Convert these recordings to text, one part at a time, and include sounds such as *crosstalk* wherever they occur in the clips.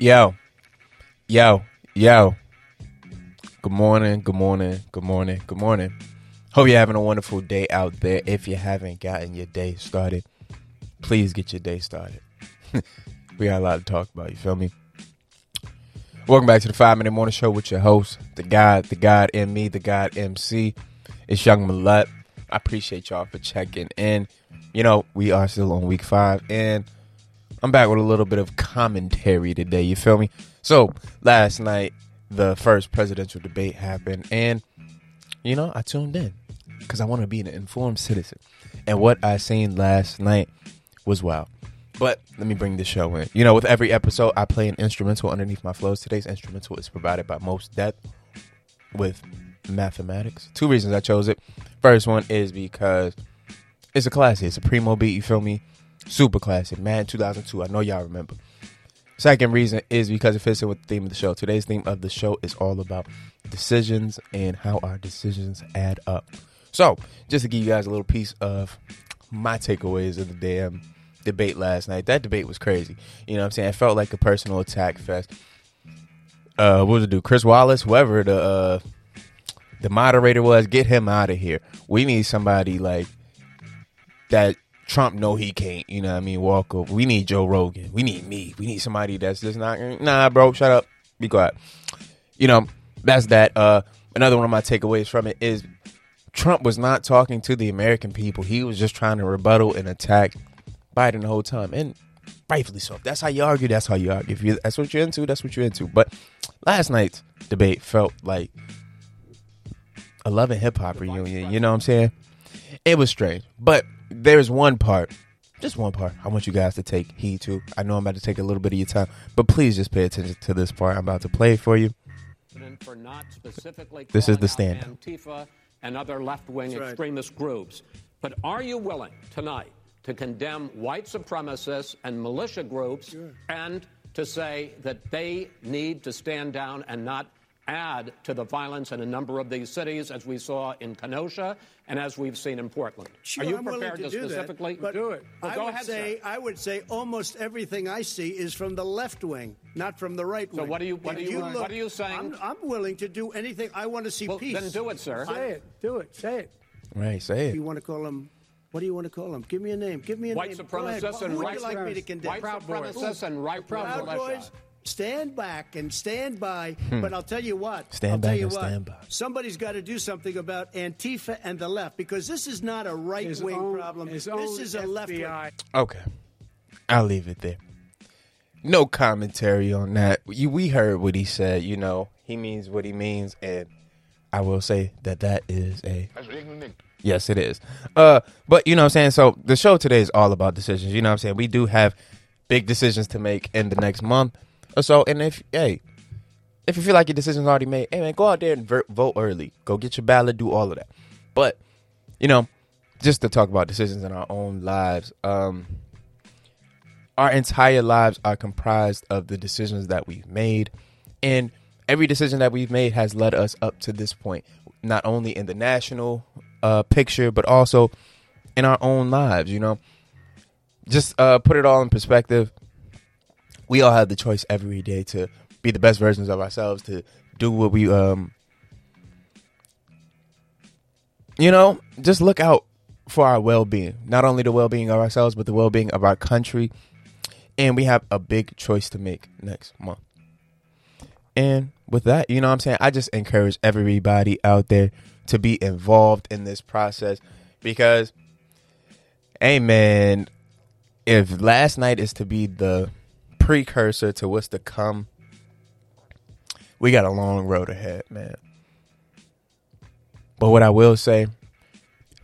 Yo, yo, yo. Good morning, good morning, good morning, good morning. Hope you're having a wonderful day out there. If you haven't gotten your day started, please get your day started. *laughs* we got a lot to talk about, you feel me? Welcome back to the Five Minute Morning Show with your host, the God, the God in me, the God MC. It's Young Mallet. I appreciate y'all for checking in. You know, we are still on week five, and I'm back with a little bit of commentary today. You feel me? So last night, the first presidential debate happened, and you know, I tuned in because I want to be an informed citizen. And what I seen last night was wow. But let me bring the show in. You know, with every episode, I play an instrumental underneath my flows. Today's instrumental is provided by Mos Def with mathematics. Two reasons I chose it. First one is because it's a classic. It's a primo beat. You feel me? Super classic. Man, 2002. I know y'all remember. Second reason is because it fits in with the theme of the show. Today's theme of the show is all about decisions and how our decisions add up. So, just to give you guys a little piece of my takeaways of the damn debate last night. That debate was crazy. You know what I'm saying? It felt like a personal attack fest. Uh, what was it do? Chris Wallace, whoever the uh, the moderator was, get him out of here. We need somebody like that Trump know he can't, you know what I mean, walk over. We need Joe Rogan. We need me. We need somebody that's just not nah, bro, shut up. Be quiet. You know, that's that. Uh another one of my takeaways from it is Trump was not talking to the American people. He was just trying to rebuttal and attack Biden the whole time. And rightfully so. If that's how you argue, that's how you argue. If you that's what you're into, that's what you're into. But last night's debate felt like a love and hip hop reunion. You know what I'm saying? It was strange. But there's one part, just one part, I want you guys to take heed to. I know I'm about to take a little bit of your time, but please just pay attention to this part. I'm about to play for you. For not specifically This is the stand. Antifa and other left-wing right. extremist groups. But are you willing tonight to condemn white supremacists and militia groups and to say that they need to stand down and not add to the violence in a number of these cities, as we saw in Kenosha and as we've seen in Portland? Sure, are you I'm prepared to, do that, specifically but do it? Well, I would ahead, say sir. I would say almost everything I see is from the left wing, not from the right wing. what are you- what are you- what are you saying? I'm, I'm willing to do anything. I want to see Well, peace. then do it, sir. Say it. Do it. Say it. Right, say it. You want to call him? What do you want to call him? Give me a name. Give me a White name. Go ahead. supremacists and would right like me to condemn? white supremacists and right Proud militia. Boys, stand back and stand by. But I'll tell you what. Hmm. Stand I'll back tell you and what. stand by. Somebody's got to do something about Antifa and the left because this is not a right wing problem. This is a left wing. FBI. Okay. I'll leave it there. No commentary on that. You, we heard what he said, you know. He means what he means and I will say that that is a Yes, it is. Uh but you know what I'm saying? So the show today is all about decisions. You know what I'm saying? We do have big decisions to make in the next month or so and if hey, if you feel like your decision's already made, hey man, go out there and vote early. Go get your ballot, do all of that. But you know, just to talk about decisions in our own lives, um, our entire lives are comprised of the decisions that we've made, and every decision that we've made has led us up to this point. Not only in the national uh, picture, but also in our own lives. You know, just uh, put it all in perspective. We all have the choice every day to be the best versions of ourselves, to do what we um you know, just look out for our well being. Not only the well being of ourselves, but the well being of our country. And we have a big choice to make next month. And with that, you know what I'm saying? I just encourage everybody out there to be involved in this process because, hey, man, if last night is to be the precursor to what's to come, we got a long road ahead, man. But what I will say,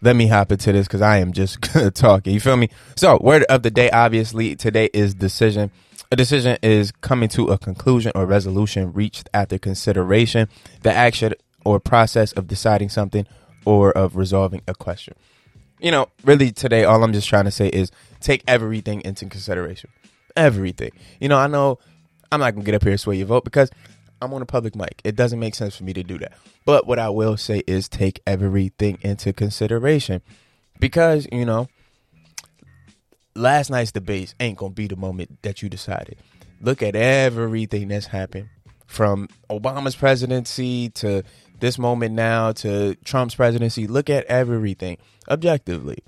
let me hop into this because I am just *laughs* talking. You feel me? So, word of the day, obviously, today is decision. A decision is coming to a conclusion or resolution reached after consideration, the action or process of deciding something or of resolving a question. You know, really today, all I'm just trying to say is take everything into consideration. Everything. You know, I know I'm not to get up here and sway your vote because I'm on a public mic. It doesn't make sense for me to do that. But what I will say is take everything into consideration because, you know, last night's debates ain't going to be the moment that you decided. Look at everything that's happened from Obama's presidency to this moment now to Trump's presidency. Look at everything objectively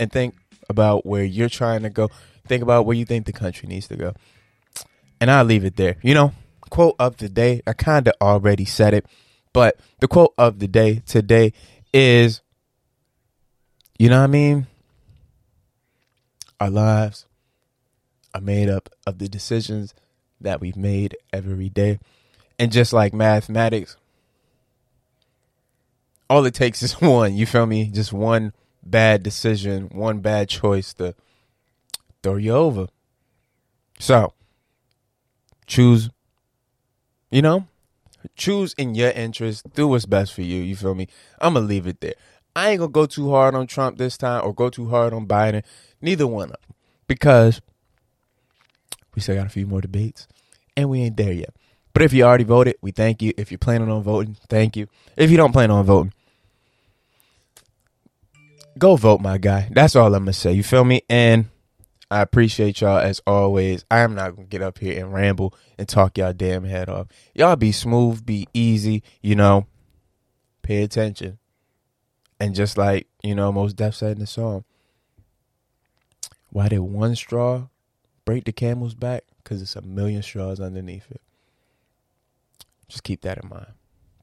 and think about where you're trying to go. Think about where you think the country needs to go. And I'll leave it there. You know, quote of the day, I kind of already said it, but the quote of the day today is, you know what I mean? Our lives are made up of the decisions that we've made every day. And just like mathematics, all it takes is *laughs* one, you feel me? Just one bad decision, one bad choice to throw you over. So, choose, you know, choose in your interest, do what's best for you, you feel me? I'm going to leave it there. I ain't going to go too hard on Trump this time or go too hard on Biden, neither one of them, because we still got a few more debates and we ain't there yet. But if you already voted, we thank you. If you're planning on voting, thank you. If you don't plan on voting, go vote, my guy. That's all I'm gonna say. You feel me? And I appreciate y'all as always. I am not gonna get up here and ramble and talk y'all damn head off. Y'all be smooth, be easy, you know. Pay attention. And just like, you know, Mos Def said in the song, why did one straw break the camel's back? Because it's a million straws underneath it. Just keep that in mind.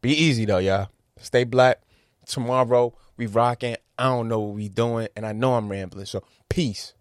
Be easy though, y'all. Stay black. Tomorrow we rocking. I don't know what we doing, and I know I'm rambling. So peace.